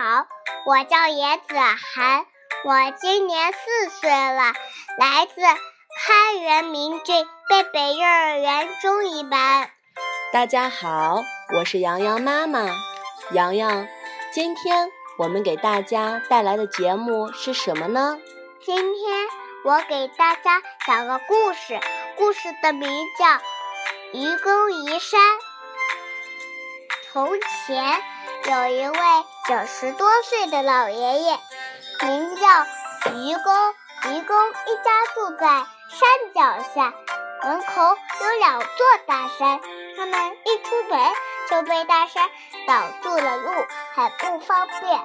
好，我叫闫子涵，我今年四岁了，来自开元明郡贝贝幼儿园中一班。大家好，我是洋洋妈妈。洋洋，今天我们给大家带来的节目是什么呢？今天我给大家讲个故事，故事的名叫《愚公移山》。从前有一位九十多岁的老爷爷，名叫愚公。愚公一家住在山脚下，门口有两座大山。他们一出门就被大山挡住了路，很不方便。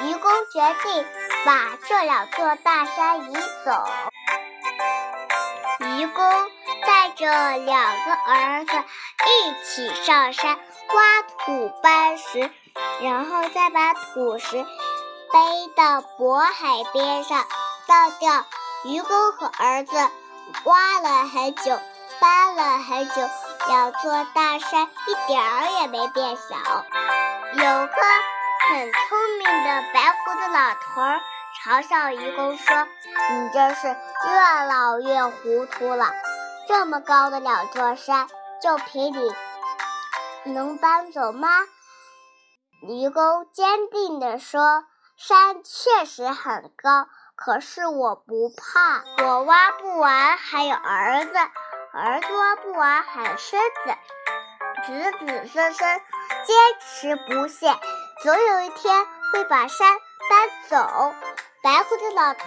愚公决定把这两座大山移走。愚公带着两个儿子一起上山挖土搬石，然后再把土石背到渤海边上倒掉。愚公和儿子挖了很久，搬了很久。两座大山一点儿也没变小。有个很聪明的白胡子老头儿嘲笑愚公说：“你真是越老越糊涂了！这么高的两座山，就凭你能搬走吗？”愚公坚定地说：“山确实很高，可是我不怕，我挖不完，还有儿子。”儿子挖不完，还有孙子，子子孙孙坚持不懈，总有一天会把山搬走。白胡子老头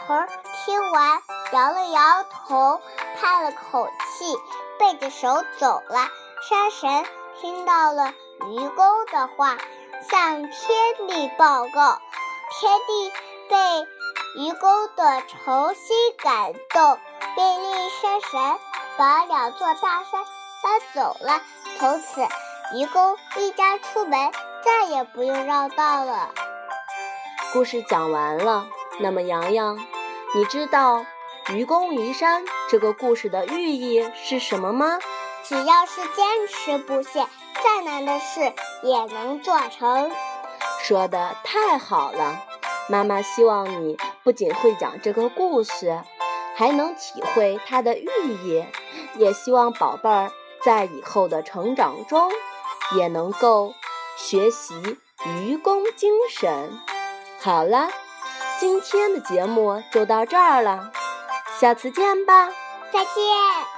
听完，摇了摇头，叹了口气，背着手走了。山神听到了愚公的话，向天地报告，天地被愚公的诚心感动，命令山神。把两座大山搬走了，从此愚公一家出门再也不用绕道了。故事讲完了，那么洋洋，你知道“愚公移山”这个故事的寓意是什么吗？只要是坚持不懈，再难的事也能做成。说的太好了，妈妈希望你不仅会讲这个故事。还能体会它的寓意，也希望宝贝儿在以后的成长中也能够学习愚公精神。好了，今天的节目就到这儿了，下次见吧，再见。